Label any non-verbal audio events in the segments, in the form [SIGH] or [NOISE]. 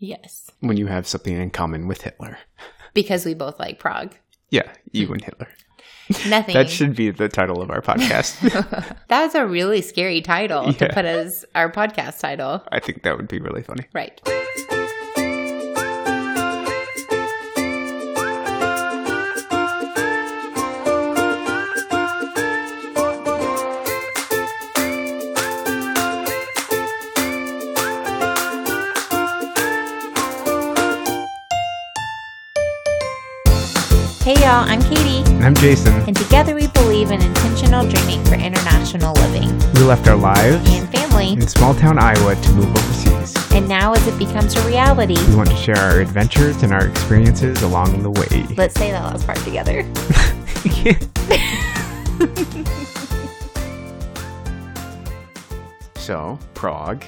Yes. when you have something in common with Hitler. Because we both like Prague. Yeah, you and Hitler. Nothing. That should be the title of our podcast. [LAUGHS] That's a really scary title to put as our podcast title. I think that would be really funny. Right. Hey y'all, I'm Katie, And I'm Jason. and together we believe in intentional dreaming for international living We left our lives and family. in small town Iowa to move overseas. And now, as it becomes a reality, We want to share our adventures and our experiences along the way. let's say that last part together. [LAUGHS] [LAUGHS] so, Prague.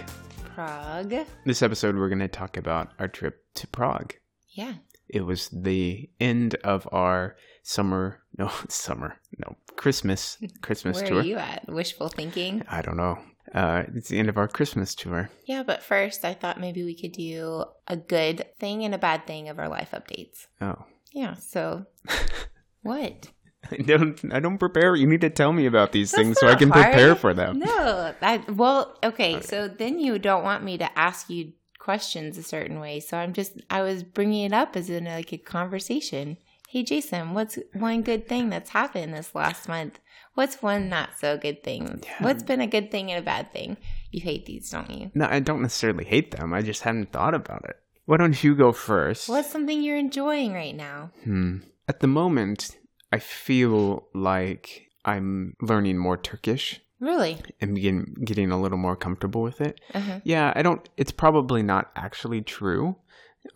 Prague. This episode, we're going to talk about our trip to Prague. Yeah. It was the end of our summer, [LAUGHS] no, summer, no, Christmas, [LAUGHS] Christmas Where tour. are you at? Wishful thinking. I don't know. Uh, it's the end of our Christmas tour. Yeah, but first, I thought maybe we could do a good thing and a bad thing of our life updates. Oh, Yeah. So, [LAUGHS] what? I don't. I don't prepare. You need to tell me about these That's things so I can hard. prepare for them. No. I, well, okay. So then you don't want me to ask you questions a certain way. So I'm just, I was bringing it up as in like a conversation. Hey, Jason, what's one good thing that's happened this last month? What's one not so good thing? What's been a good thing and a bad thing? You hate these, don't you? No, I don't necessarily hate them. I just hadn't thought about it. Why don't you go first? What's something you're enjoying right now? Hmm. At the moment, I feel like I'm learning more Turkish Really? and begin getting a little more comfortable with it. Uh-huh. Yeah, I don't. It's probably not actually true,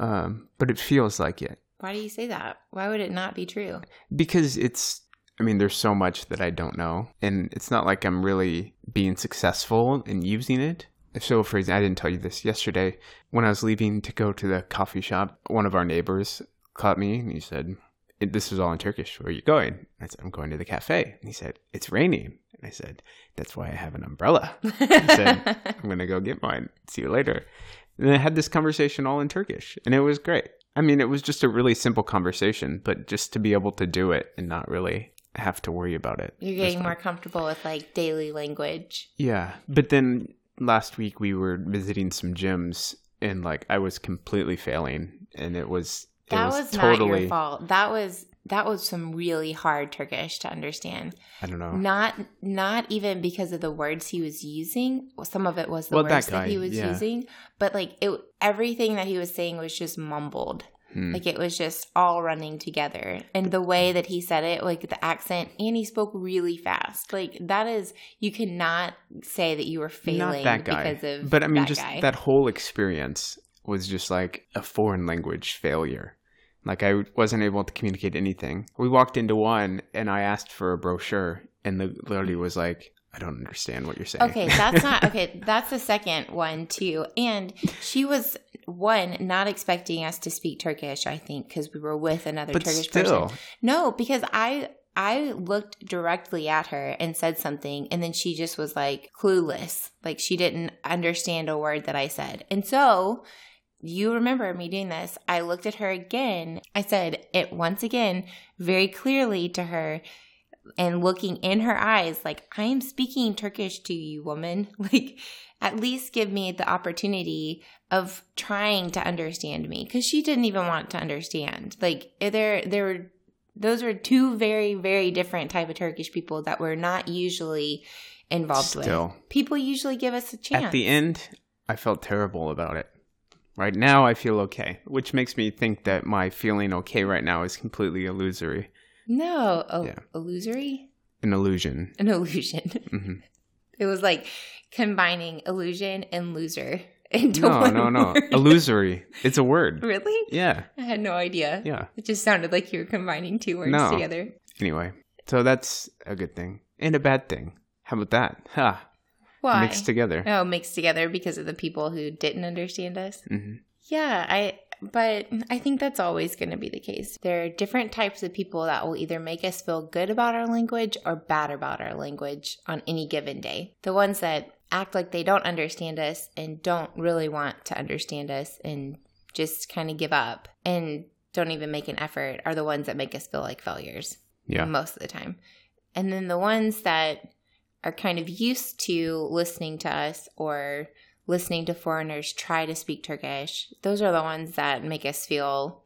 um, but it feels like it Why do you say that? Why would it not be true? because it's. I mean, there's so much that I don't know, and it's not like I'm really being successful in using it. So, for example, I didn't tell you this yesterday. When I was leaving to go to the coffee shop, one of our neighbors caught me and he said, "This was all in Turkish. Where are you going?" I said, "I'm going to the cafe." And he said, "It's raining." And I said, "That's why I have an umbrella." He said, [LAUGHS] I'm going to go get mine. See you later. And I had this conversation all in Turkish, and it was great. I mean, it was just a really simple conversation, but just to be able to do it and not really have to worry about it. You're getting more comfortable with like daily language. Yeah. But then last week we were visiting some gyms, and like I was completely failing, and it was. That was, was, not totally. your fault. That was that was some really hard Turkish to understand. I don't know. Not not even because of the words he was using. Some of it was the Well, words that, guy, he was yeah. using, but like it, everything that he was saying was just mumbled. Hmm. Like it was just all running together. And the way that he said it, like the accent, and he spoke really fast. Like that is, you cannot say that you were failing Not that guy. because of but I mean, that just guy. that whole experience was just like a foreign language failure. Like I wasn't able to communicate anything. We walked into one, and I asked for a brochure, and the lady was like, "I don't understand what you're saying." Okay, that's not [LAUGHS] okay. That's the second one too. And she was one not expecting us to speak Turkish. I think because we were with another but Turkish still, person. No, because I I looked directly at her and said something, and then she just was like clueless, like she didn't understand a word that I said, and so. You remember me doing this. I looked at her again. I said it once again, very clearly to her, and looking in her eyes like i am speaking turkish to you woman [LAUGHS] like at least give me the opportunity of trying to understand me because she didn't even want to understand like eh, there there were those were two very very different type of turkish people that we're not usually involved Still. with people usually give us a chance at the end, I felt terrible about it. Right now, I feel okay, which makes me think that my feeling okay right now is completely illusory, no a, Yeah. illusory an illusion. an illusion [LAUGHS] hmm it was like combining illusion and loser [LAUGHS] into No, one no, no, word. [LAUGHS] illusory. It's a word. really Yeah, I had no idea. yeah. It just sounded like you were combining two words No. together. Anyway, so that's a good thing and a bad thing. How about that? Ha! Why? Mixed together. oh, mixed together because of the people who didn't understand us. hmm Yeah, I. But I think that's always going to be the case. There are different types of people that will either make us feel good about our language or bad about our language on any given day. The ones that act like they don't understand us and don't really want to understand us and just kind of give up and don't even make an effort are the ones that make us feel like failures Yeah. most of the time. And then the ones that are kind of used to listening to us or listening to foreigners try to speak Turkish, those are the ones that make us feel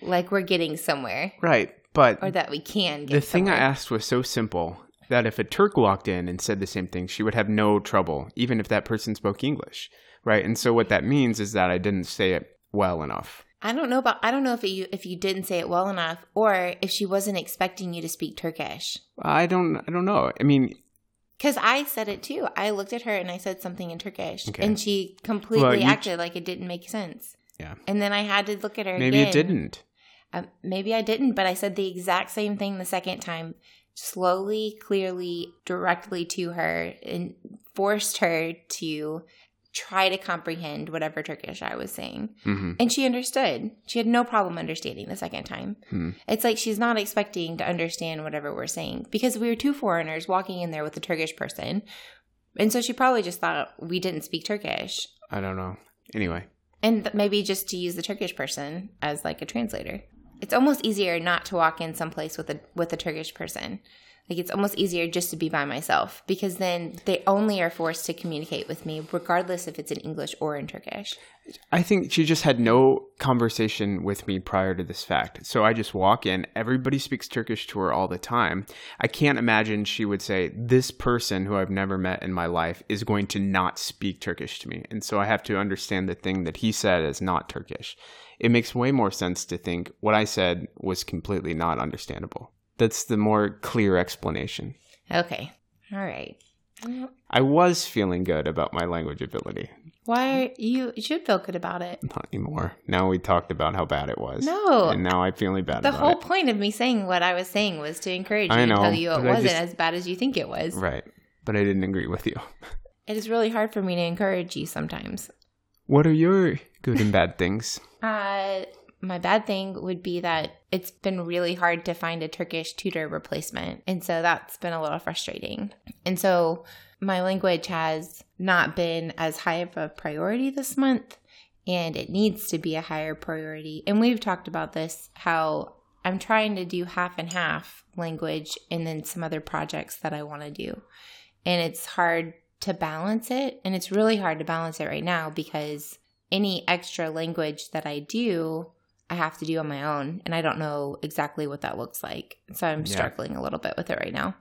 like we're getting somewhere Right. But or that we can get the thing I asked was so simple that if a Turk walked in and said the same thing, she would have no trouble, even if that person spoke English. Right. And so what that means is that I didn't say it well enough. I don't know about I don't know if you if you didn't say it well enough or if she wasn't expecting you to speak Turkish. I don't I don't know. I mean, Cuz I said it too. I looked at her and I said something in Turkish Okay. and she completely Well, acted like it didn't make sense. Yeah. And then I had to look at her maybe again. it didn't. Um, maybe I didn't, but I said the exact same thing the second time, slowly, clearly, directly to her, and forced her to try to comprehend whatever Turkish I was saying. hmm And she understood. She had no problem understanding the second time. Hmm. It's like she's not expecting to understand whatever we're saying because we were two foreigners walking in there with a Turkish person. And so she probably just thought we didn't speak Turkish. I don't know. Anyway. And th- maybe just to use the Turkish person as like a translator. It's almost easier not to walk in someplace with a with a Turkish person. Like it's almost easier just to be by myself because then they only are forced to communicate with me regardless if it's in English or in Turkish. I think she just had no conversation with me prior to this fact. So I just walk in, everybody speaks Turkish to her all the time. I can't imagine she would say, This person who I've never met in my life is going to not speak Turkish to me. And so I have to understand the thing that he said is not Turkish. It makes way more sense to think what I said was completely not understandable. That's the more clear explanation. Okay. All right. I was feeling good about my language ability. Why you you should feel good about it. Not anymore. Now we talked about how bad it was. No. And now I'm feeling bad The whole it. point of me saying what I was saying was to encourage you I and know, tell you it wasn't just- as bad as you think it was. Right. But I didn't agree with you. [LAUGHS] It is really hard for me to encourage you sometimes. What are your good and bad things? Uh, my bad thing would be that it's been really hard to find a Turkish tutor replacement. And so that's been a little frustrating. And so my language has not been as high of a priority this month, and it needs to be a higher priority. And we've talked about this how I'm trying to do half and half language and then some other projects that I want to do. And it's hard to balance it. And it's really hard to balance it right now because any extra language that I do, I have to do on my own. And I don't know exactly what that looks like. So I'm Yeah. struggling a little bit with it right now.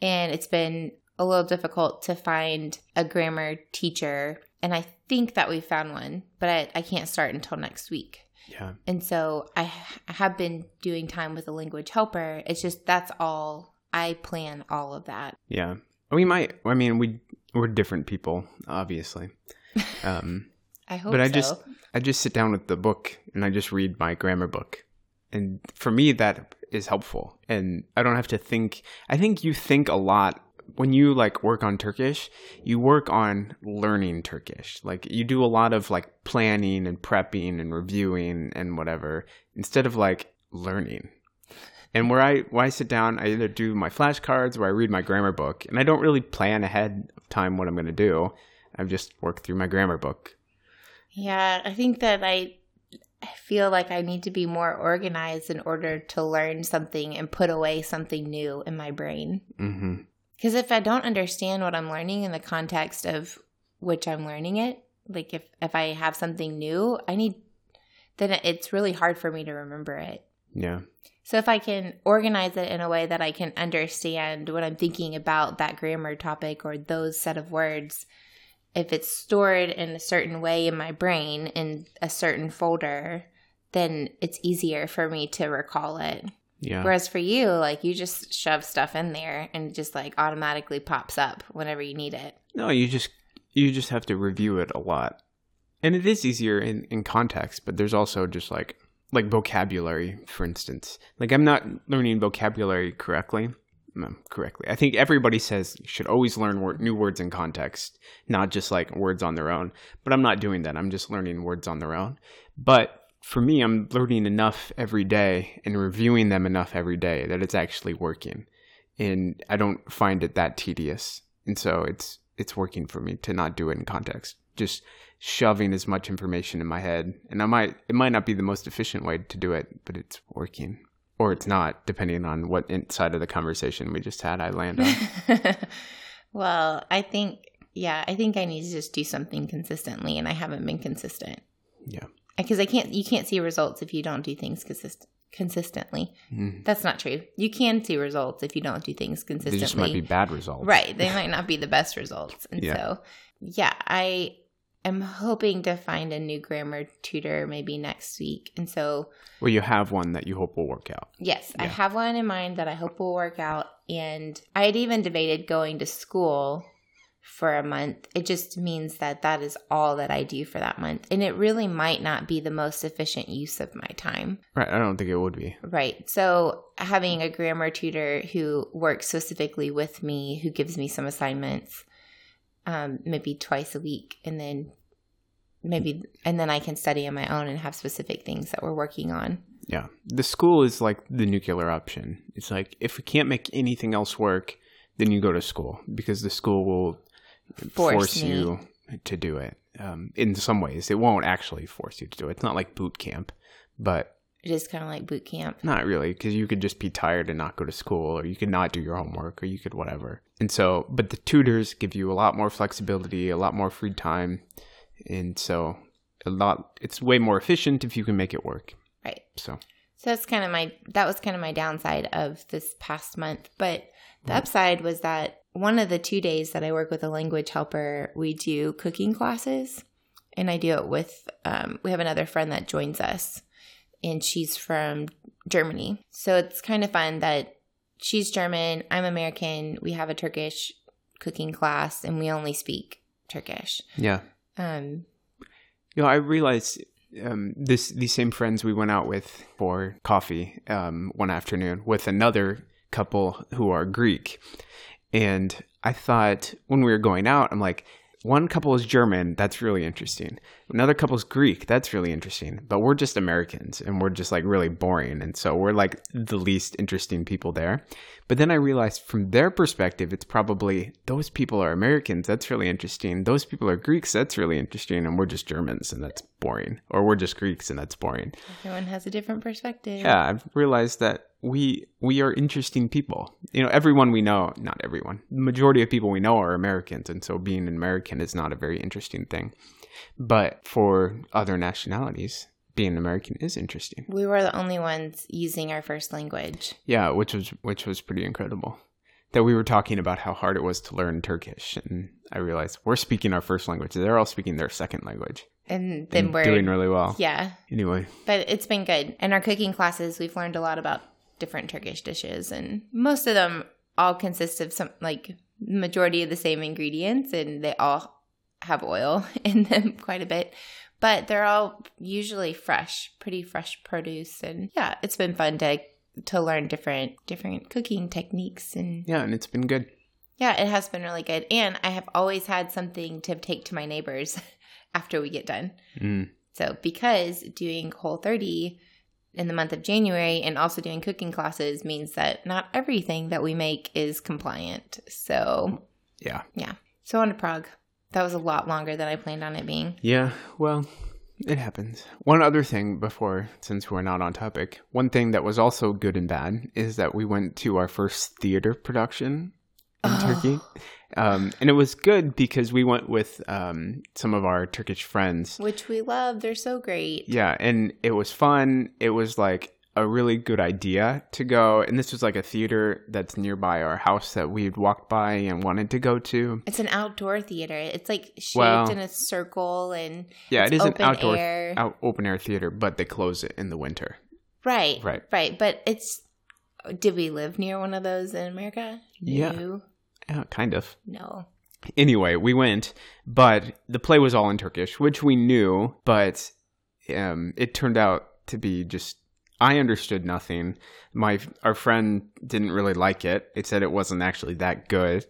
And it's been a little difficult to find a grammar teacher. And I think that we found one, but I, I can't start until next week. Yeah. And so I, I have been doing time with a language helper. It's just that's all I plan all of that. Yeah. We might I mean we we're different people, obviously. [LAUGHS] Um I hope But I so. just- I just sit down with the book and I just read my grammar book. And for me that is helpful. And I don't have to think I think you think a lot when you like work on Turkish, you work on learning Turkish. Like you do a lot of like planning and prepping and reviewing and whatever instead of like learning. And where I when I sit down, I either do my flashcards or I read my grammar book, and I don't really plan ahead of time what I'm going to do. I just work through my grammar book. Yeah, I think that I I feel like I need to be more organized in order to learn something and put away something new in my brain. Mm-hmm. Because if I don't understand what I'm learning in the context of which I'm learning it, like if if I have something new, I need then it's really hard for me to remember it. Yeah. So if I can organize it in a way that I can understand what I'm thinking about that grammar topic or those set of words, if it's stored in a certain way in my brain in a certain folder, then it's easier for me to recall it. Yeah. Whereas for you, like you just shove stuff in there and it just like automatically pops up whenever you need it. No, you just you just have to review it a lot. And it is easier in, in context, but there's also just like like vocabulary, for instance. Like I'm not learning vocabulary correctly. Correctly. I think everybody says you should always learn wor- new words in context, not just like words on their own. But I'm not doing that. I'm just learning words on their own. But for me, I'm learning enough every day and reviewing them enough every day that it's actually working. And I don't find it that tedious. And so it's it's working for me to not do it in context. just shoving as much information in my head. And I might it might not be the most efficient way to do it, but it's working. Or it's not, depending on what side of the conversation we just had I land on. [LAUGHS] well, I think yeah, I think I need to just do something consistently and I haven't been consistent. Yeah. Because I can't you can't see results if you don't do things consistent consistently. Mm. That's not true. You can see results if you don't do things consistently. They just might be bad results. Right. They might not be the best results. And yeah. so, yeah, I am hoping to find a new grammar tutor maybe next week. And so, well, you have one that you hope will work out. Yes, yeah. I have one in mind that I hope will work out. And I had even debated going to school for a month, it just means that that is all that I do for that month. And it really might not be the most efficient use of my time. Right. I don't think it would be. Right. So having a grammar tutor who works specifically with me, who gives me some assignments, um, maybe twice a week, and then maybe, and then I can study on my own and have specific things that we're working on. Yeah. The school is like the nuclear option. It's like if we can't make anything else work, then you go to school because the school will force, force you to do it. Um, in some ways, it won't actually force you to do it. It's not like boot camp, but it is kind of like boot camp. Not really, because you could just be tired and not go to school, or you could not do your homework, or you could whatever. And so, but the tutors give you a lot more flexibility, a lot more free time, and so a lot. It's way more efficient if you can make it work. Right. So. So that's kind of my that was kind of my downside of this past month, but the upside was that one of the two days that I work with a language helper, we do cooking classes. And I do it with, um, we have another friend that joins us, and she's from Germany. So it's kind of fun that she's German, I'm American. We have a Turkish cooking class, and we only speak Turkish. Yeah. Um, you know, I realized um, this these same friends we went out with for coffee um, one afternoon with another couple who are Greek. And I thought when we were going out, I'm like, one couple is German. That's really interesting. Another couple is Greek. That's really interesting. But we're just Americans and we're just like really boring. And so we're like the least interesting people there. But then I realized from their perspective, it's probably those people are Americans. That's really interesting. Those people are Greeks. That's really interesting. And we're just Germans and that's boring. Or we're just Greeks and that's boring. Everyone has a different perspective. Yeah. I've realized that we we are interesting people. You know, everyone we know, not everyone. The majority of people we know are Americans, and so being an American is not a very interesting thing. But for other nationalities, being an American is interesting. We were the only ones using our first language. Yeah, which was which was pretty incredible. That we were talking about how hard it was to learn Turkish, and I realized we're speaking our first language. They're all speaking their second language and then and we're doing really well. Yeah. Anyway, but it's been good. In our cooking classes, we've learned a lot about different Turkish dishes, and most of them all consist of some like majority of the same ingredients, and they all have oil [LAUGHS] in them quite a bit. But they're all usually fresh, pretty fresh produce, and yeah, it's been fun to to learn different different cooking techniques and yeah, and it's been good. Yeah, it has been really good, and I have always had something to take to my neighbors [LAUGHS] after we get done. Mm. So because doing Whole 30 in the month of January and also doing cooking classes means that not everything that we make is compliant. So, yeah. Yeah. So on to Prague. That was a lot longer than I planned on it being. Yeah. Well, it happens. One other thing before, since we're not on topic, one thing that was also good and bad is that we went to our first theater production in oh. Turkey. Um, and it was good because we went with um, some of our Turkish friends, which we love. They're so great. Yeah, and it was fun. It was like a really good idea to go. And this was like a theater that's nearby our house that we'd walked by and wanted to go to. It's an outdoor theater. It's like shaped well, in a circle and yeah, it is an outdoor air. Out, open air theater, but they close it in the winter. Right. Right. Right. But it's. Did we live near one of those in America? Yeah. Yeah, kind of. No. Anyway, we went, but the play was all in Turkish, which we knew, but um, it turned out to be just I understood nothing. My our friend didn't really like it. It said it wasn't actually that good.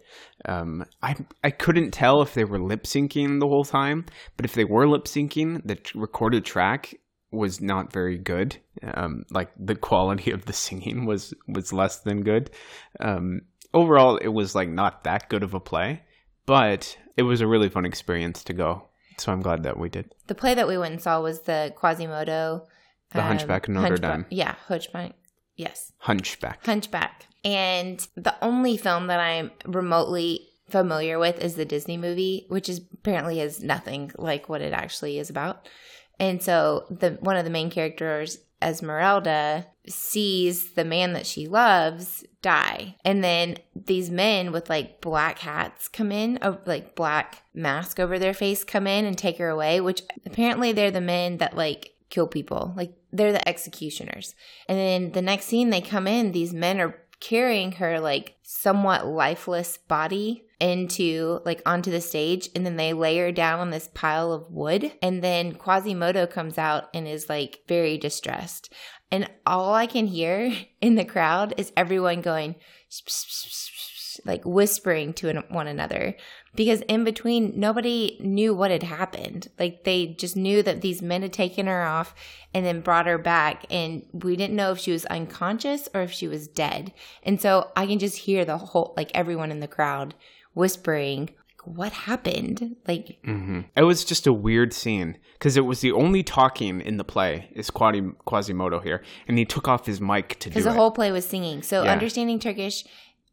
Um, I I couldn't tell if they were lip syncing the whole time, but if they were lip syncing, the t- recorded track was not very good. Um, like the quality of the singing was was less than good. Um, overall, it was like not that good of a play, but it was a really fun experience to go. So I'm glad that we did. The play that we went and saw was the Quasimodo. The um, Hunchback of Notre Hunchback- Dame. Yeah, Hunchback. Yes, Hunchback. Hunchback. And the only film that I'm remotely familiar with is the Disney movie, which is apparently is nothing like what it actually is about. And so the one of the main characters, Esmeralda, sees the man that she loves die. And then these men with like black hats come in, uh, like black mask over their face come in and take her away, which apparently they're the men that like kill people. Like they're the executioners. And then the next scene they come in, these men are carrying her like somewhat lifeless body into like onto the stage and then they layer down on this pile of wood and then Quasimodo comes out and is like very distressed. And all I can hear [LAUGHS] in the crowd is everyone going like whispering to one another. Because in between nobody knew what had happened. Like they just knew that these men had taken her off and then brought her back and we didn't know if she was unconscious or if she was dead. And so i can just hear the whole like everyone in the crowd whispering like what happened like hmm It was just a weird scene because it was the only talking in the play is Quasi- Quasimodo here, and he took off his mic to do because it. the whole play was singing so Yeah. understanding turkish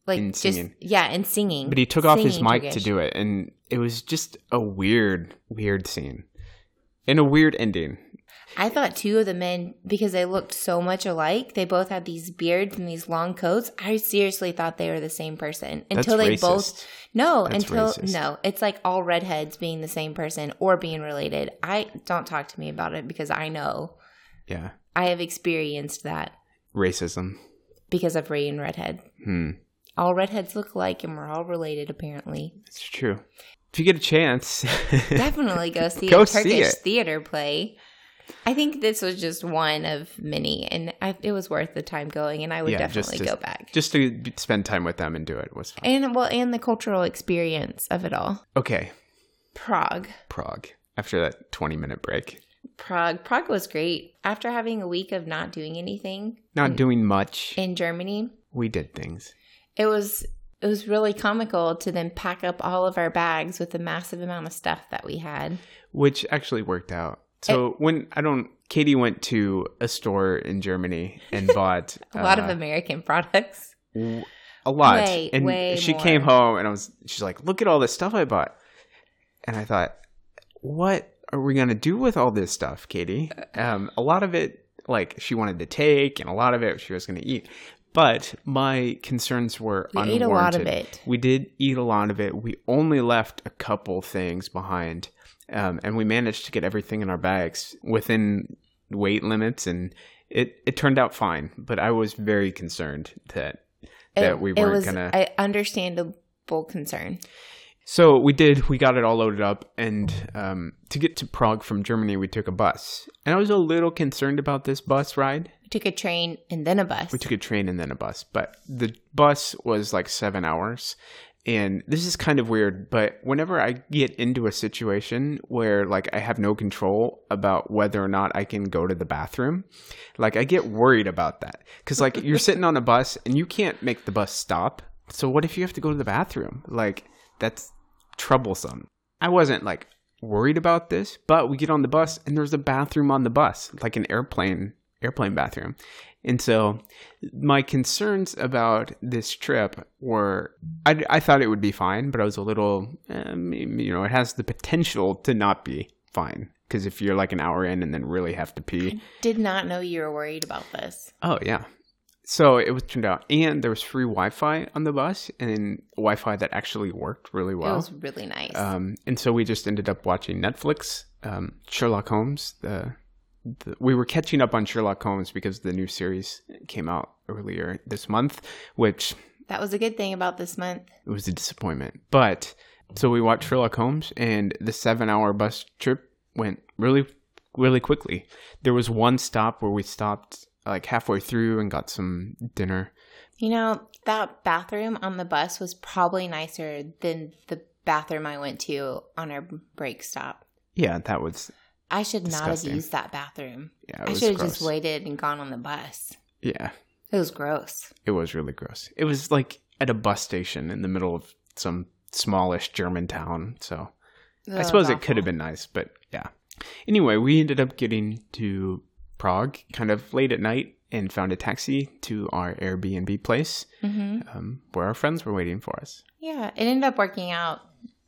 like And just singing. yeah and singing but he took off his mic to do it, and it was just a weird, weird scene, and a weird ending. I thought two of the men, because they looked so much alike, they both had these beards and these long coats. I seriously thought they were the same person until That's they racist. both. No, That's until racist. no, it's like all redheads being the same person or being related. I don't talk to me about it because I know Yeah, I have experienced that racism. because of Ray and Redhead. Hmm, All redheads look alike and we're all related, apparently. it's true. If you get a chance, [LAUGHS] Definitely go see Go a see Turkish it. theater play. I think this was just one of many, and I, it was worth the time going, and I would Yeah, definitely to- go back. just to spend time with them and do it was fun. And well, and the cultural experience of it all. Okay, Prague, Prague. After that twenty-minute break, Prague, Prague was great. After having a week of not doing anything not doing much. in Germany, we did things. it was it was really comical to then pack up all of our bags with the massive amount of stuff that we had. which actually worked out. So when I don't, Katie went to a store in Germany and [LAUGHS] bought A lot of uh, American products. w- a lot, Way, and way she more. came home and I was, she's like, "Look at all this stuff I bought," and I thought, "What are we gonna do with all this stuff, Katie?" Um, a lot of it, like she wanted to take, and a lot of it she was gonna eat. But my concerns were We unwarranted. ate a lot of it. We did eat a lot of it. We only left a couple things behind, um, and we managed to get everything in our bags within weight limits, and it it turned out fine. But I was very concerned that that It- we weren't was gonna. a understandable concern. so we did. We got it all loaded up, and um, to get to Prague from Germany, we took a bus, and I was a little concerned about this bus ride. We took a train and then a bus. We took a train and then a bus, but the bus was like seven hours. And this is kind of weird, but whenever I get into a situation where like I have no control about whether or not I can go to the bathroom, like I get worried about that. Cause like you're sitting on a bus and you can't make the bus stop. So what if you have to go to the bathroom? Like that's troublesome. I wasn't like worried about this, but we get on the bus and there's a bathroom on the bus, like an airplane airplane bathroom. And so my concerns about this trip were I, I thought it would be fine, but I was a little, um, you know, it has the potential to not be fine. Because if you're like an hour in and then really have to pee, Did not know you were worried about this. oh, yeah. So it was turned out, and there was free Wi Fi on the bus, and Wi Fi that actually worked really well. it was really nice. Um, and so we just ended up watching Netflix, um, Sherlock Holmes. The, the we were catching up on Sherlock Holmes because the new series came out earlier this month, which that was a good thing about this month. It was a disappointment. But so we watched Sherlock Holmes, and the seven-hour bus trip went really, really quickly. There was one stop where we stopped like halfway through and got some dinner. You know, that bathroom on the bus was probably nicer than the bathroom I went to on our break stop. Yeah, that was I should not have used that bathroom. yeah. I should have just waited and gone on the bus. Yeah, It was gross. It was really gross. It was like at a bus station in the middle of some smallish German town. So I suppose it could have been nice, but yeah. Anyway, we ended up getting to Prague kind of late at night and found a taxi to our Airbnb place hmm um, where our friends were waiting for us. Yeah, it ended up working out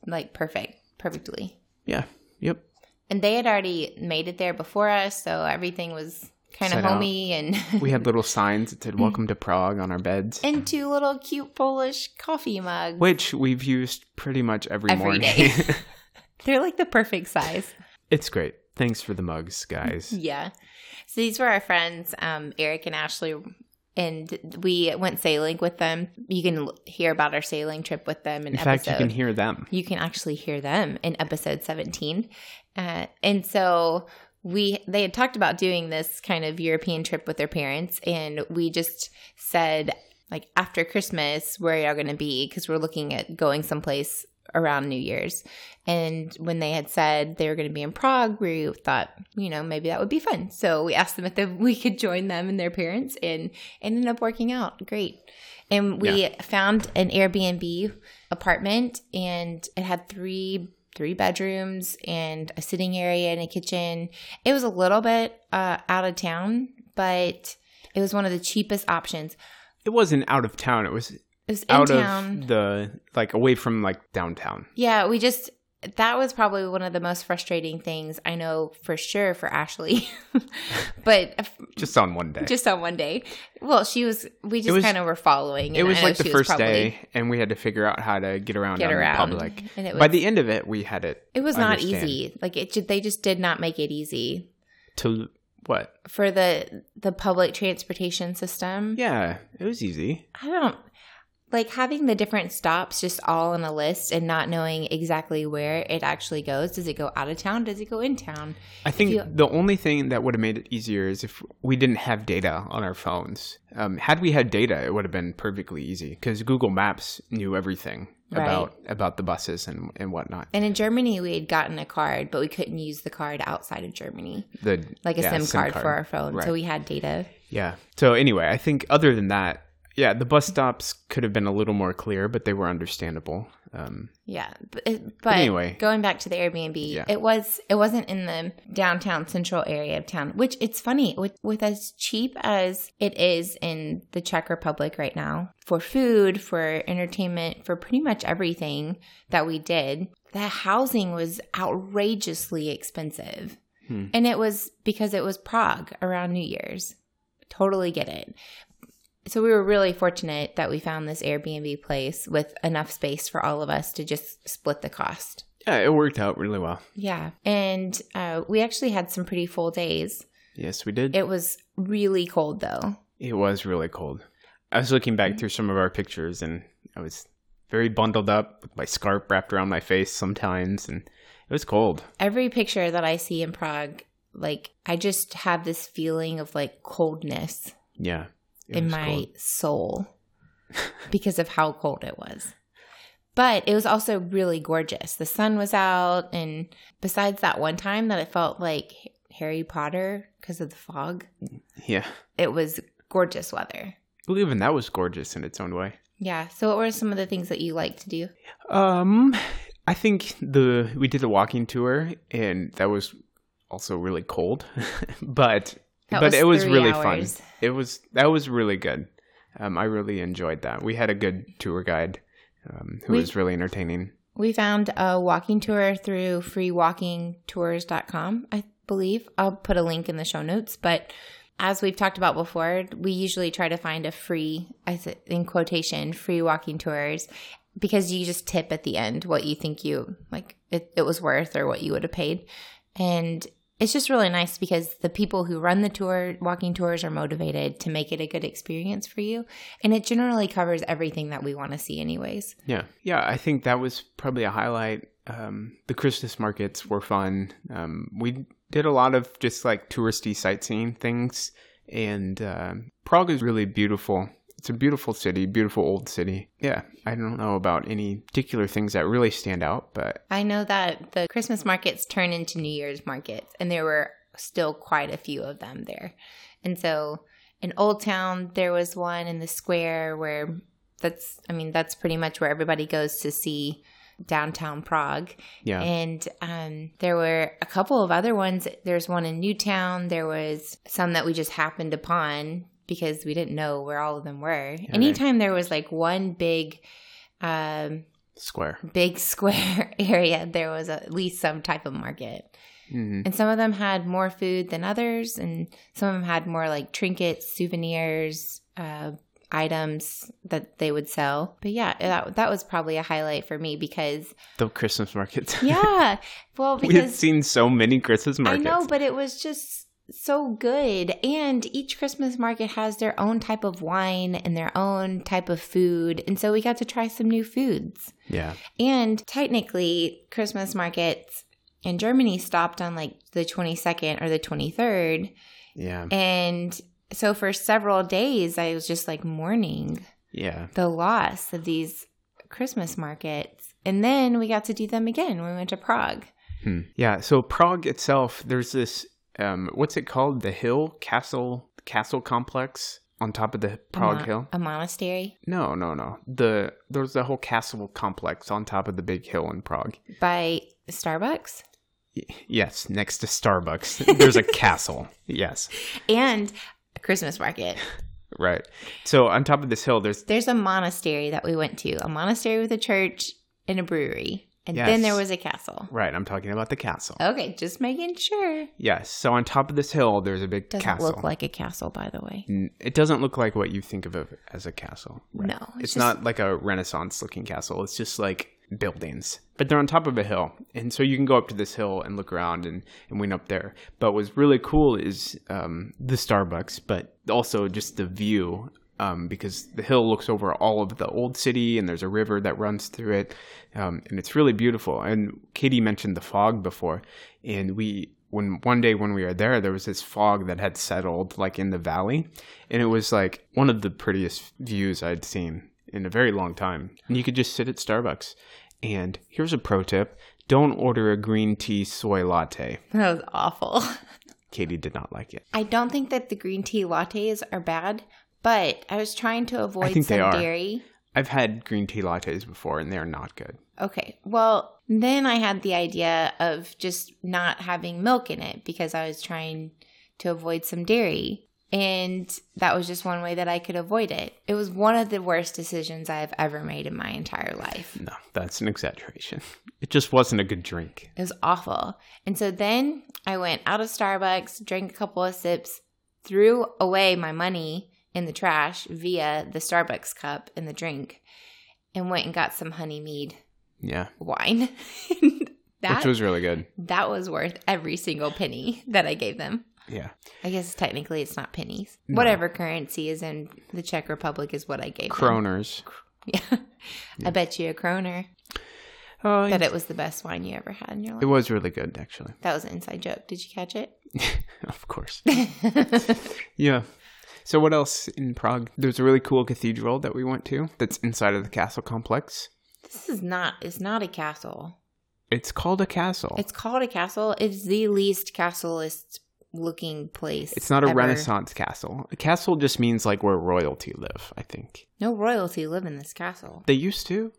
like perfect, perfectly. Yeah. Yep. And they had already made it there before us, so everything was kind of Set out. homey and We had little [LAUGHS] signs that said "Welcome to Prague" on our beds, and two little cute Polish coffee mugs. which we've used pretty much every, Every morning. day. [LAUGHS] [LAUGHS] They're like the perfect size. it's great. Thanks for the mugs, guys. Yeah. So these were our friends, um, Eric and Ashley, and we went sailing with them. You can hear about our sailing trip with them in, In fact, episode. you can hear them. you can actually hear them in episode 17 uh, and so we they had talked about doing this kind of european trip with their parents and we just said like after christmas where are y'all going to be because we're looking at going someplace around new year's and when they had said they were going to be in prague we thought you know maybe that would be fun so we asked them if they, we could join them and their parents and ended up working out great and we found an Airbnb apartment and it had three three bedrooms and a sitting area and a kitchen. It was a little bit uh, out of town, but it was one of the cheapest options. It wasn't out of town. It was It was in out town. of the like away from like downtown. yeah, we just that was probably one of the most frustrating things I know for sure for Ashley. [LAUGHS] but Just on one day. just on one day. Well, she was we just kind of were following. it was I like the first day, and we had to figure out how to get around Get around. public. And it was, By the end of it, we had it. It was not easy. Like it they just did not make it easy. To what? for the the public transportation system. Yeah, it was easy. I don't like having the different stops just all on a list and not knowing exactly where it actually goes. Does it go out of town? Does it go in town? I think you- the only thing that would have made it easier is if we didn't have data on our phones. Um, had we had data, it would have been perfectly easy because Google Maps knew everything Right. about about the buses and and whatnot. And in Germany, we had gotten a card, but we couldn't use the card outside of Germany, The like a yeah, SIM, card, for our phone. Right. So we had data. Yeah. So anyway, I think other than that, yeah, the bus stops could have been a little more clear, but they were understandable. Um, Yeah, but, but anyway. going back to the Airbnb, Yeah. it was it wasn't in the downtown central area of town. Which it's funny with with as cheap as it is in the Czech Republic right now for food, for entertainment, for pretty much everything that we did. The housing was outrageously expensive, Hmm. and it was because it was Prague around New Year's. Totally get it. So we were really fortunate that we found this Airbnb place with enough space for all of us to just split the cost. yeah, it worked out really well. Yeah. And uh, we actually had some pretty full days. Yes, we did. It was really cold though. It was really cold. I was looking back through some of our pictures and I was very bundled up with my scarf wrapped around my face sometimes and it was cold. Every picture that I see in Prague, like I just have this feeling of like coldness Yeah. It in my cold. soul because of how cold it was. But it was also really gorgeous. The sun was out, and besides that one time that it felt like Harry Potter because of the fog, Yeah. it was gorgeous weather. Well, even that was gorgeous in its own way. Yeah. So, what were some of the things that you like to do? Um I think the we did a walking tour and that was also really cold. [LAUGHS] but That but was it was really hours. fun. It was that was really good. Um I really enjoyed that. We had a good tour guide um, who We- was really entertaining. We found a walking tour through freewalkingtours.com, I believe. I'll put a link in the show notes. But as we've talked about before, we usually try to find a free, in quotation, free walking tours because you just tip at the end what you think you like it, it was worth or what you would have paid. And it's just really nice because the people who run the tour, walking tours, are motivated to make it a good experience for you. And it generally covers everything that we want to see, anyways. Yeah. Yeah, I think that was probably a highlight. Um, the Christmas markets were fun. Um, we did a lot of just like touristy sightseeing things, and uh, Prague is really beautiful. It's a beautiful city, beautiful old city. Yeah, I don't know about any particular things that really stand out, but I know that the Christmas markets turn into New Year's markets, and there were still quite a few of them there. And so in Old Town, there was one in the square where that's, I mean, that's pretty much where everybody goes to see downtown Prague. Yeah. And um, there were a couple of other ones. There's one in Newtown. There was some that we just happened upon because we didn't know where all of them were. Anytime there was like one big, um, Square. big [LAUGHS] square area, there was at least some type of market. hmm And some of them had more food than others, and some of them had more like trinkets, souvenirs, uh, items that they would sell. But yeah, that, that was probably a highlight for me because, The Christmas markets. [LAUGHS] yeah, well, we had seen so many Christmas markets. I know, but it was just so good. And each Christmas market has their own type of wine and their own type of food. And so we got to try some new foods. Yeah. And technically, Christmas markets in Germany stopped on like the 22nd or the 23rd. Yeah. And so for several days, I was just like mourning Yeah. the loss of these Christmas markets. And then we got to do them again when we went to Prague. Hmm. Yeah. So Prague itself, there's this, um, what's it called? The hill castle, castle complex on top of the A Prague mon- hill. A monastery No, no, no. The there's the whole castle complex on top of the big hill in Prague. by Starbucks Y- Yes, next to Starbucks, [LAUGHS] there's a castle. Yes, and a Christmas market. right. So on top of this hill, there's There's a monastery that we went to, a monastery with a church and a brewery. And Yes. then there was a castle. right. I'm talking about the castle. Okay, just making sure. Yes. So on top of this hill, there's a big Doesn't castle. look like a castle, by the way. It doesn't look like what you think of as a castle. right? No, It's, it's just- not like a Renaissance looking castle. It's just like buildings. But they're on top of a hill. And so you can go up to this hill and look around and, and went up there. But what's really cool is um, the Starbucks, but also just the view. Um, because the hill looks over all of the old city and there's a river that runs through it. Um, and it's really beautiful. And Katie mentioned the fog before. And we when one day when we were there, there was this fog that had settled like in the valley, and it was like one of the prettiest views I'd seen in a very long time. And you could just sit at Starbucks. And here's a pro tip: don't order a green tea soy latte. That was awful. [LAUGHS] Katie did not like it. I don't think that the green tea lattes are bad, but I was trying to avoid think they some are. dairy. I've had green tea lattes before, and they're not good. Okay. Well, then I had the idea of just not having milk in it because I was trying to avoid some dairy. And that was just one way that I could avoid it. It was one of the worst decisions I've ever made in my entire life. No, that's an exaggeration. It just wasn't a good drink. It was awful. And so then I went out of Starbucks, drank a couple of sips, threw away my money in the trash via the Starbucks cup in the drink, and went and got some honey mead Yeah, wine. [LAUGHS] that, which was really good. that was worth every single penny that I gave them. Yeah. I guess technically it's not pennies. No. Whatever currency is in the Czech Republic is what I gave them. Kroners. [LAUGHS] Yeah. I bet you a kroner Oh, that it was the best wine you ever had in your life. it was really good, actually. that was an inside joke. Did you catch it? [LAUGHS] of course. Yeah. So what else in Prague? There's a really cool cathedral that we went to that's inside of the castle complex. This is not it's not a castle. It's called a castle. It's, called a castle. It's the least castlelist looking place. It's not a ever. Renaissance castle. A castle just means like where royalty live, I think. No royalty live in this castle. They used to.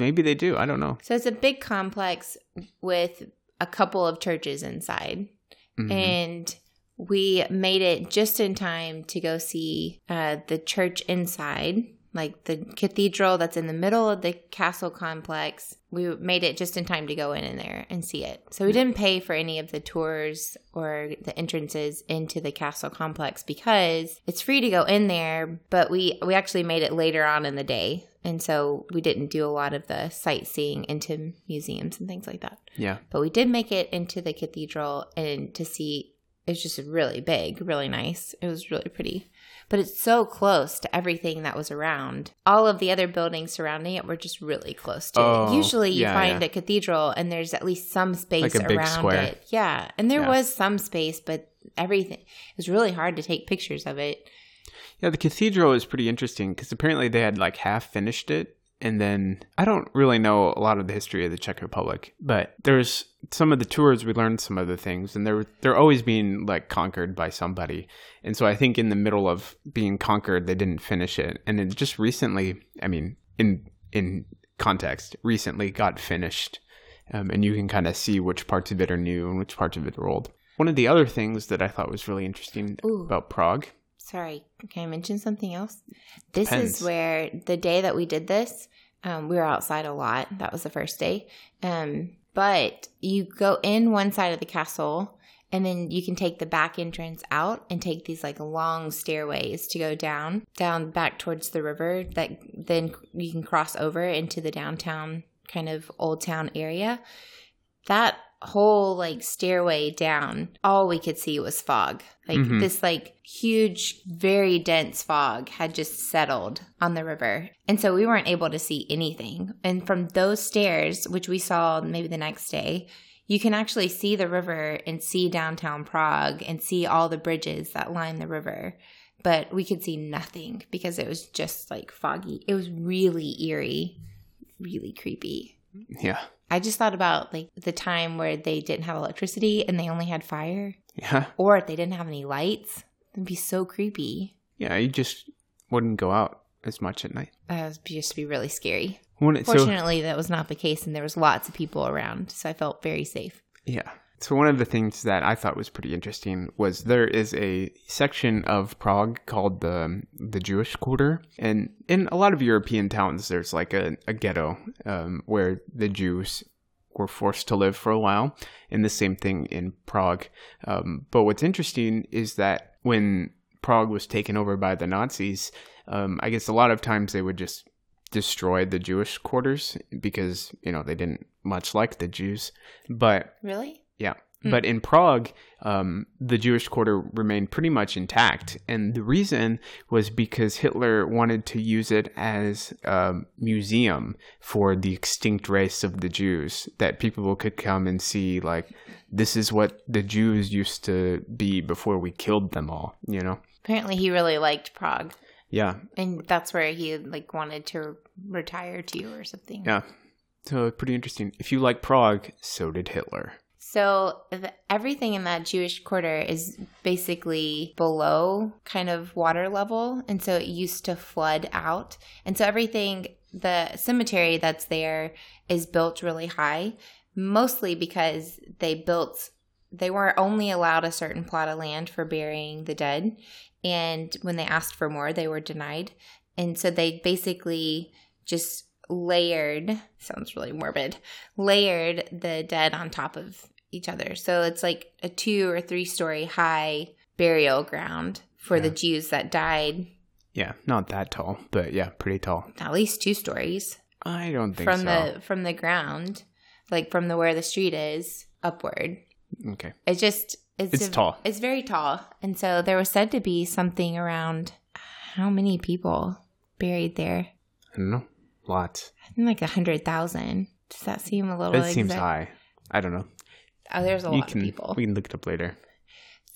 Maybe they do. I don't know. So it's a big complex with a couple of churches inside. Mhm. And we made it just in time to go see uh, the church inside, like the cathedral that's in the middle of the castle complex. We made it just in time to go in in there and see it. So we didn't pay for any of the tours or the entrances into the castle complex because it's free to go in there, but we we actually made it later on in the day. And so we didn't do a lot of the sightseeing into museums and things like that. Yeah. But we did make it into the cathedral and to see it's just really big, really nice. It was really pretty. But it's so close to everything that was around. All of the other buildings surrounding it were just really close to Oh, it. Usually you yeah, find yeah. a cathedral and there's at least some space Like around it. Yeah. And there Yeah. was some space, but everything it was really hard to take pictures of it. Yeah, the cathedral is pretty interesting because apparently they had like half finished it. And then I don't really know a lot of the history of the Czech Republic, but there's some of the tours we learned some of the things, and they're they're always being like conquered by somebody. And so I think in the middle of being conquered, they didn't finish it. And it just recently, I mean, in in context, recently got finished. Um, and you can kind of see which parts of it are new and which parts of it are old. One of the other things that I thought was really interesting Ooh. about Prague. Sorry, can I mention something else? This Depends. is where the day that we did this, um, we were outside a lot. That was the first day. Um, but you go in one side of the castle, and then you can take the back entrance out and take these like long stairways to go down, down back towards the river. That then you can cross over into the downtown kind of old town area. That whole like stairway down, all we could see was fog. Like Mhm. this like huge, very dense fog had just settled on the river. And so we weren't able to see anything. And from those stairs, which we saw maybe the next day, you can actually see the river and see downtown Prague and see all the bridges that line the river. But we could see nothing because it was just like foggy. It was really eerie, really creepy. Yeah. I just thought about like the time where they didn't have electricity and they only had fire, Yeah. or if they didn't have any lights. It'd be so creepy. Yeah. You just wouldn't go out as much at night. That would just be really scary. It, so, Fortunately, that was not the case, and there was lots of people around, so I felt very safe. Yeah. So one of the things that I thought was pretty interesting was there is a section of Prague called the the Jewish Quarter, and in a lot of European towns, there's like a, a ghetto um, where the Jews were forced to live for a while, and the same thing in Prague. Um, but what's interesting is that when Prague was taken over by the Nazis, um, I guess a lot of times they would just destroy the Jewish quarters because you know they didn't much like the Jews, but Really? Yeah. Hmm. But in Prague, um, the Jewish quarter remained pretty much intact. And the reason was because Hitler wanted to use it as a museum for the extinct race of the Jews, that people could come and see, like, this is what the Jews used to be before we killed them all, you know? Apparently, he really liked Prague, Yeah. and that's where he like wanted to retire to or something. Yeah. So pretty interesting. If you like Prague, so did Hitler. So the, everything in that Jewish quarter is basically below kind of water level, and so it used to flood out. And so everything, the cemetery that's there, is built really high, mostly because they built. They were only allowed a certain plot of land for burying the dead, and when they asked for more, they were denied. And so they basically just layered sounds really morbid layered the dead on top of each other so it's like a two or three story high burial ground for the jews that died Yeah, not that tall, but yeah, pretty tall. at least two stories I don't think from so. the from the ground like from the where the street is upward Okay. it's just it's, It's a- tall. it's very tall and so there was said to be something around how many people buried there I don't know. Lots. i think like a hundred thousand does that seem a little seems exact? high. I don't know. oh there's a you lot can of people we can look it up later.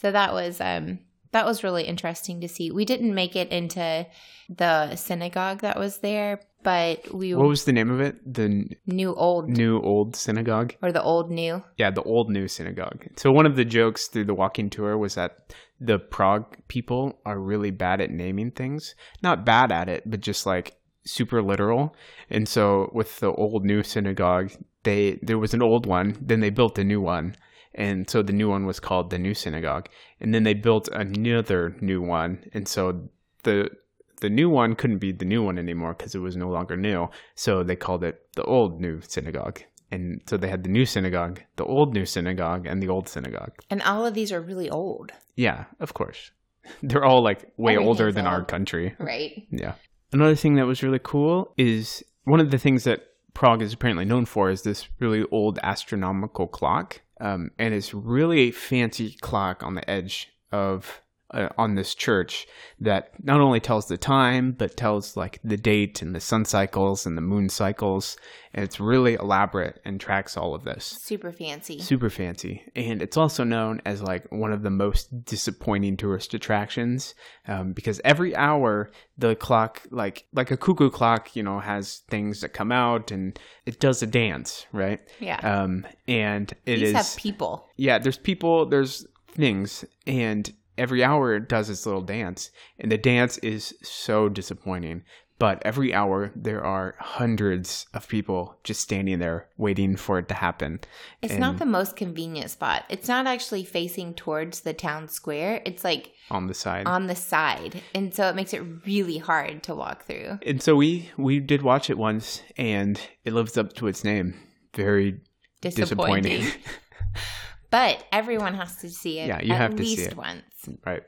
So that was um that was really interesting to see. We didn't make it into the synagogue that was there, but we What was the name of it? The New old new old synagogue. or the old new. Yeah, the old new synagogue. So one of the jokes through the walking tour was that the Prague people are really bad at naming things. Not bad at it, but just like super literal. And so with the old new synagogue, they there was an old one, then they built a new one. And so the new one was called the new synagogue. And then they built another new one. And so the the new one couldn't be the new one anymore because it was no longer new. So they called it the old new synagogue. And so they had the new synagogue, the old new synagogue, and the old synagogue. And all of these are really old, Yeah, of course. [LAUGHS] They're all like way older than our country. right? Yeah. Another thing that was really cool is one of the things that Prague is apparently known for is this really old astronomical clock. Um, and it's really fancy clock on the edge of uh, on this church that not only tells the time but tells like the date and the sun cycles and the moon cycles and it's really elaborate and tracks all of this Super fancy. super fancy and it's also known as like one of the most disappointing tourist attractions um, because every hour the clock like like a cuckoo clock you know has things that come out and it does a dance right yeah. um and it These is have people. yeah there's people there's things and every hour it does its little dance and the dance is so disappointing But every hour, there are hundreds of people just standing there waiting for it to happen. It's And not the most convenient spot. It's not actually facing towards the town square. It's like on the side. on the side. And so it makes it really hard to walk through. and so we we did watch it once, and it lives up to its name. Very Disappointing. disappointing. [LAUGHS] but everyone has to see it Yeah, you at have to see it. once. right.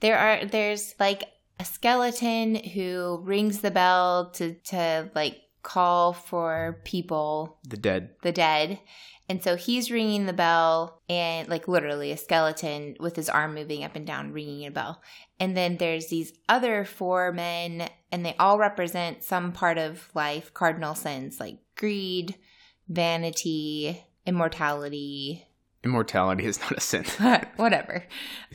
There are there's like a skeleton who rings the bell to to like call for people The dead. the dead. And so he's ringing the bell and like literally a skeleton with his arm moving up and down ringing a bell. And then there's these other four men and they all represent some part of life, cardinal sins like greed, vanity, immortality, Immortality is not a sin. [LAUGHS] whatever.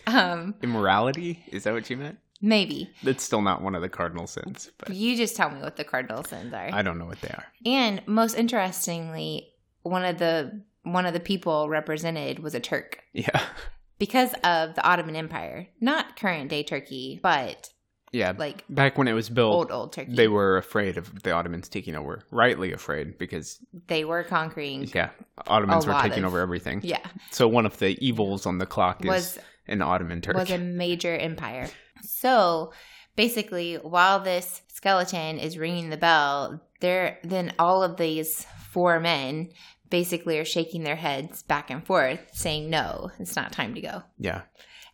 Um Immorality? Is that what you meant? maybe. That's still not one of the cardinal sins, but You just tell me what the cardinal sins are. I don't know what they are. And most interestingly, one of the one of the people represented was a Turk Yeah. [LAUGHS] because of the Ottoman Empire. Not current day Turkey, but Yeah. like Back when it was built, old old Turkey. they were afraid of the Ottomans taking over. Rightly afraid because, they were conquering. yeah, Ottomans were taking of- over everything. Yeah, So one of the evils on the clock is was an Ottoman Turk. was a major empire. So basically, while this skeleton is ringing the bell, there then all of these four men basically are shaking their heads back and forth, saying, "No, it's not time to go." yeah.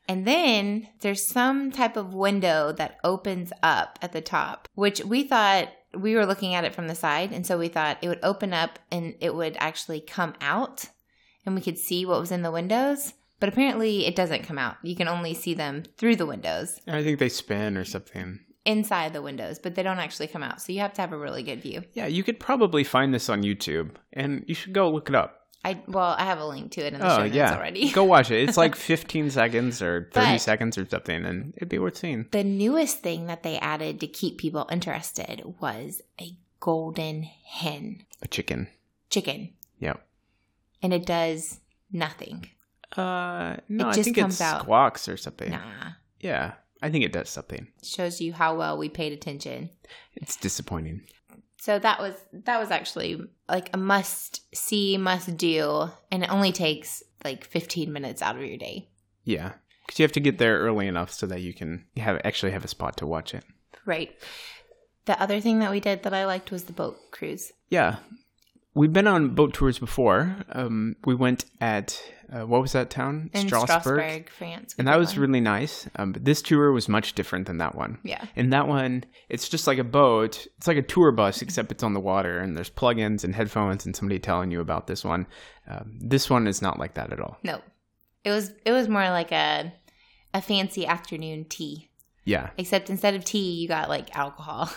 And then there's some type of window that opens up at the top, which we thought we were looking at it from the side. And so we thought it would open up and it would actually come out and we could see what was in the windows. But apparently it doesn't come out. You can only see them through the windows, I think they spin or something. inside the windows, but they don't actually come out. So you have to have a really good view. Yeah, you could probably find this on YouTube, and you should go look it up. I well, I have a link to it in the Oh show notes yeah, already. go watch it. It's like [LAUGHS] 15 seconds or 30 But- seconds or something, and it'd be worth seeing. The newest thing that they added to keep people interested was a golden hen A chicken. chicken, Yep. and it does nothing. Uh, no, It I just think it comes out. squawks or something. Nah, Yeah, I think it does something. shows you how well we paid attention. It's disappointing. So that was that was actually like a must see, must do, and it only takes like 15 minutes out of your day. Yeah, because you have to get there early enough so that you can have actually have a spot to watch it. Right. The other thing that we did that I liked was the boat cruise. Yeah, we've been on boat tours before. Um, we went at uh, what was that town? In Strasbourg, France. and that was one. really nice. Um, but this tour was much different than that one. yeah. In that one, it's just like a boat. It's like a tour bus, except it's on the water, and there's plugins and headphones, and somebody telling you about this one. Um, this one is not like that at all. No. It was it was more like a a fancy afternoon tea. Yeah, Except instead of tea, you got like alcohol.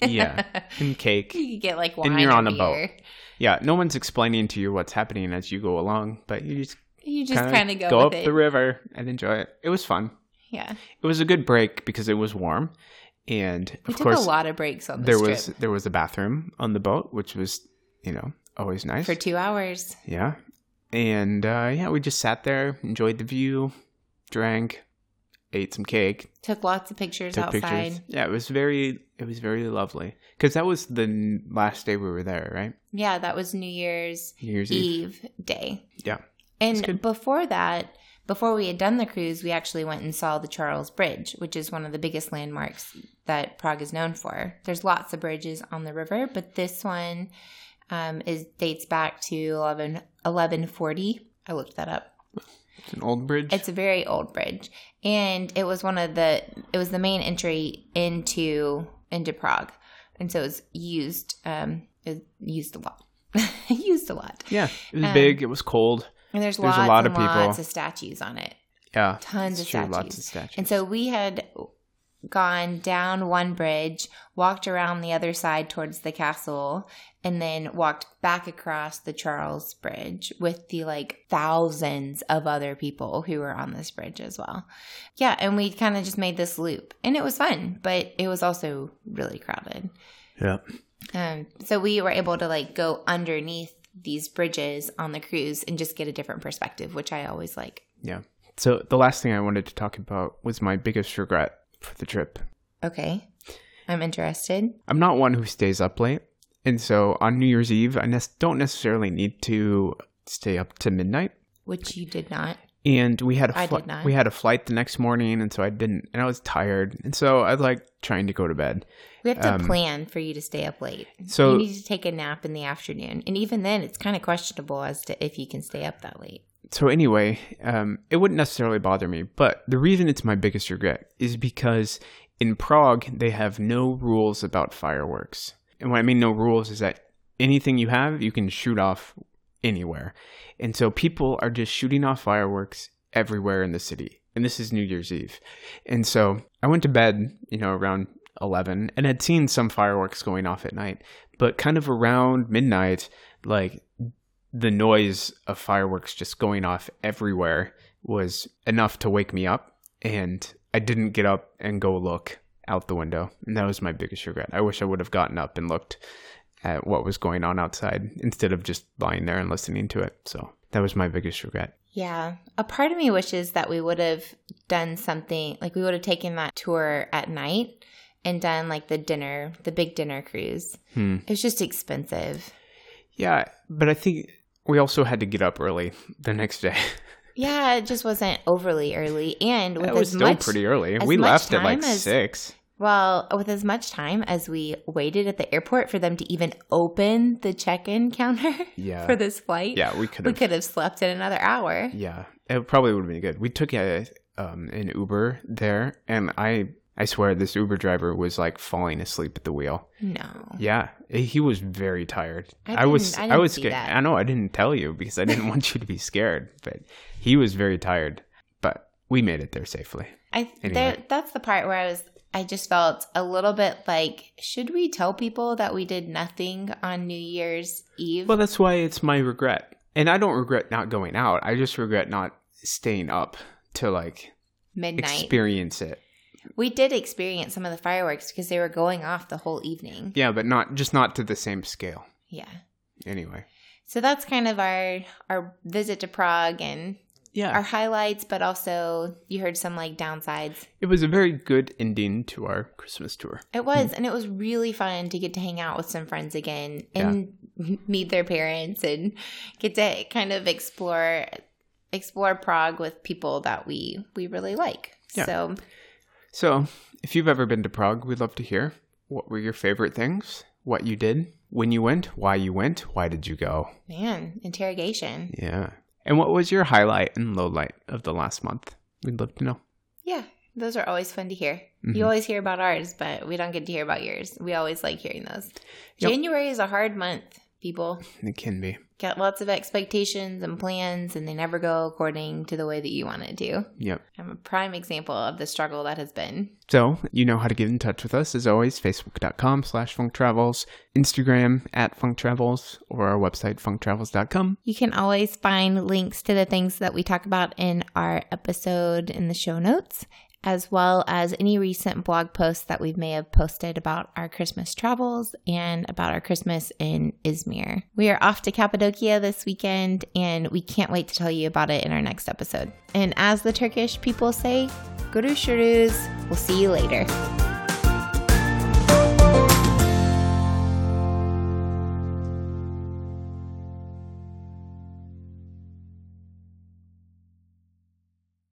yeah, [LAUGHS] and cake. you could get like wine And you're on a beer. boat. Yeah, no one's explaining to you what's happening as you go along, but you just You just kinda go, go with up it. the river and enjoy it. It was fun. yeah, It was a good break because it was warm, and we of took course a lot of breaks on there trip was there was a bathroom on the boat, which was you know always nice. for two hours. Yeah. And uh, yeah, we just sat there, enjoyed the view, drank, ate some cake, Took lots of pictures took outside. pictures. Yeah, it was very it was very lovely because that was the n- last day we were there, right? Yeah, that was New Year's New Year's Eve. Eve day. Yeah. And before that, before we had done the cruise, we actually went and saw the Charles Bridge, which is one of the biggest landmarks that Prague is known for. There's lots of bridges on the river, but this one um, is dates back to 11, 1140. I looked that up. It's an old bridge. It's a very old bridge, and it was one of the it was the main entry into into Prague, and so it was used um it used a lot, [LAUGHS] used a lot. yeah, it was um, big. It was cold. And there's, There's a lot of people. lots of statues on it, Yeah, tons of statues. Lots of statues. And so we had gone down one bridge, walked around the other side towards the castle, and then walked back across the Charles Bridge with the like thousands of other people who were on this bridge as well. Yeah, and we kind of just made this loop, and it was fun, but it was also really crowded. yeah, Um, so we were able to like go underneath these bridges on the cruise and just get a different perspective, which I always like. yeah. So the last thing I wanted to talk about was my biggest regret for the trip. Okay. I'm interested. I'm not one who stays up late. And so on New Year's Eve, I ne- don't necessarily need to stay up to midnight. Which you did not. And we had a not. we had a flight the next morning, and so I didn't, and I was tired, and so I was like trying to go to bed. We have to Um, plan for you to stay up late. So you need to take a nap in the afternoon. And even then, it's kind of questionable as to if you can stay up that late. So anyway, um, it wouldn't necessarily bother me, but the reason it's my biggest regret is because in Prague they have no rules about fireworks, and what I mean no rules is that anything you have you can shoot off anywhere, and so people are just shooting off fireworks everywhere in the city, and this is New Year's Eve, and so I went to bed, you know, around eleven, and had seen some fireworks going off at night, but kind of around midnight, like the noise of fireworks just going off everywhere was enough to wake me up and I didn't get up and go look out the window. And that was my biggest regret. I wish I would have gotten up and looked at what was going on outside instead of just lying there and listening to it. So that was my biggest regret. Yeah. A part of me wishes that we would have done something like we would have taken that tour at night and done like the dinner, the big dinner cruise. Hmm. It was just expensive. Yeah, but I think we also had to get up early the next day. [LAUGHS] Yeah, it just wasn't overly early. And with It was as still much pretty early. We left at like as- six. Well, with as much time as we waited at the airport for them to even open the check-in [LAUGHS] counter Yeah. for this flight, Yeah, we could we have. could have slept in another hour. Yeah, it probably would have been good. We took a um, an Uber there, and I I swear this Uber driver was like falling asleep at the wheel. No. Yeah, eh, he was very tired. I I, was I I, was scared. that. I know I didn't tell you because I didn't [LAUGHS] want you to be scared, but he was very tired. But we made it there safely. I Anyway. there, that's the part where I was I just felt a little bit like should we tell people that we did nothing on New Year's Eve? Well, that's why it's my regret, and I don't regret not going out. I just regret not staying up to like Midnight. experience it. We did experience some of the fireworks because they were going off the whole evening. Yeah, but not just not to the same scale. Yeah. Anyway. So that's kind of our our visit to Prague and Yeah. our highlights, but also you heard some like downsides. It was a very good ending to our Christmas tour. It was, mm-hmm. and it was really fun to get to hang out with some friends again and [LAUGHS] meet their parents and get to kind of explore explore Prague with people that we we really like. Yeah. So So, if you've ever been to Prague, we'd love to hear what were your favorite things, what you did, when you went, why you went, why did you go? man, interrogation. Yeah. And what was your highlight and low light of the last month? We'd love to know. Yeah, those are always fun to hear. Mhm. You always hear about ours, but we don't get to hear about yours. We always like hearing those. Yep. January is a hard month, people. It can be. Got lots of expectations and plans, and they never go according to the way that you want it to. Yep. I'm a prime example of the struggle that has been. So, you know how to get in touch with us as always, facebook.com slash funktravels, Instagram at funktravels, or our website, funktravels.com. You can always find links to the things that we talk about in our episode in the show notes, as well as any recent blog posts that we may have posted about our Christmas travels and about our Christmas in Izmir. We are off to Cappadocia this weekend, and we can't wait to tell you about it in our next episode. And as the Turkish people say, Görüşürüz. We'll see you later.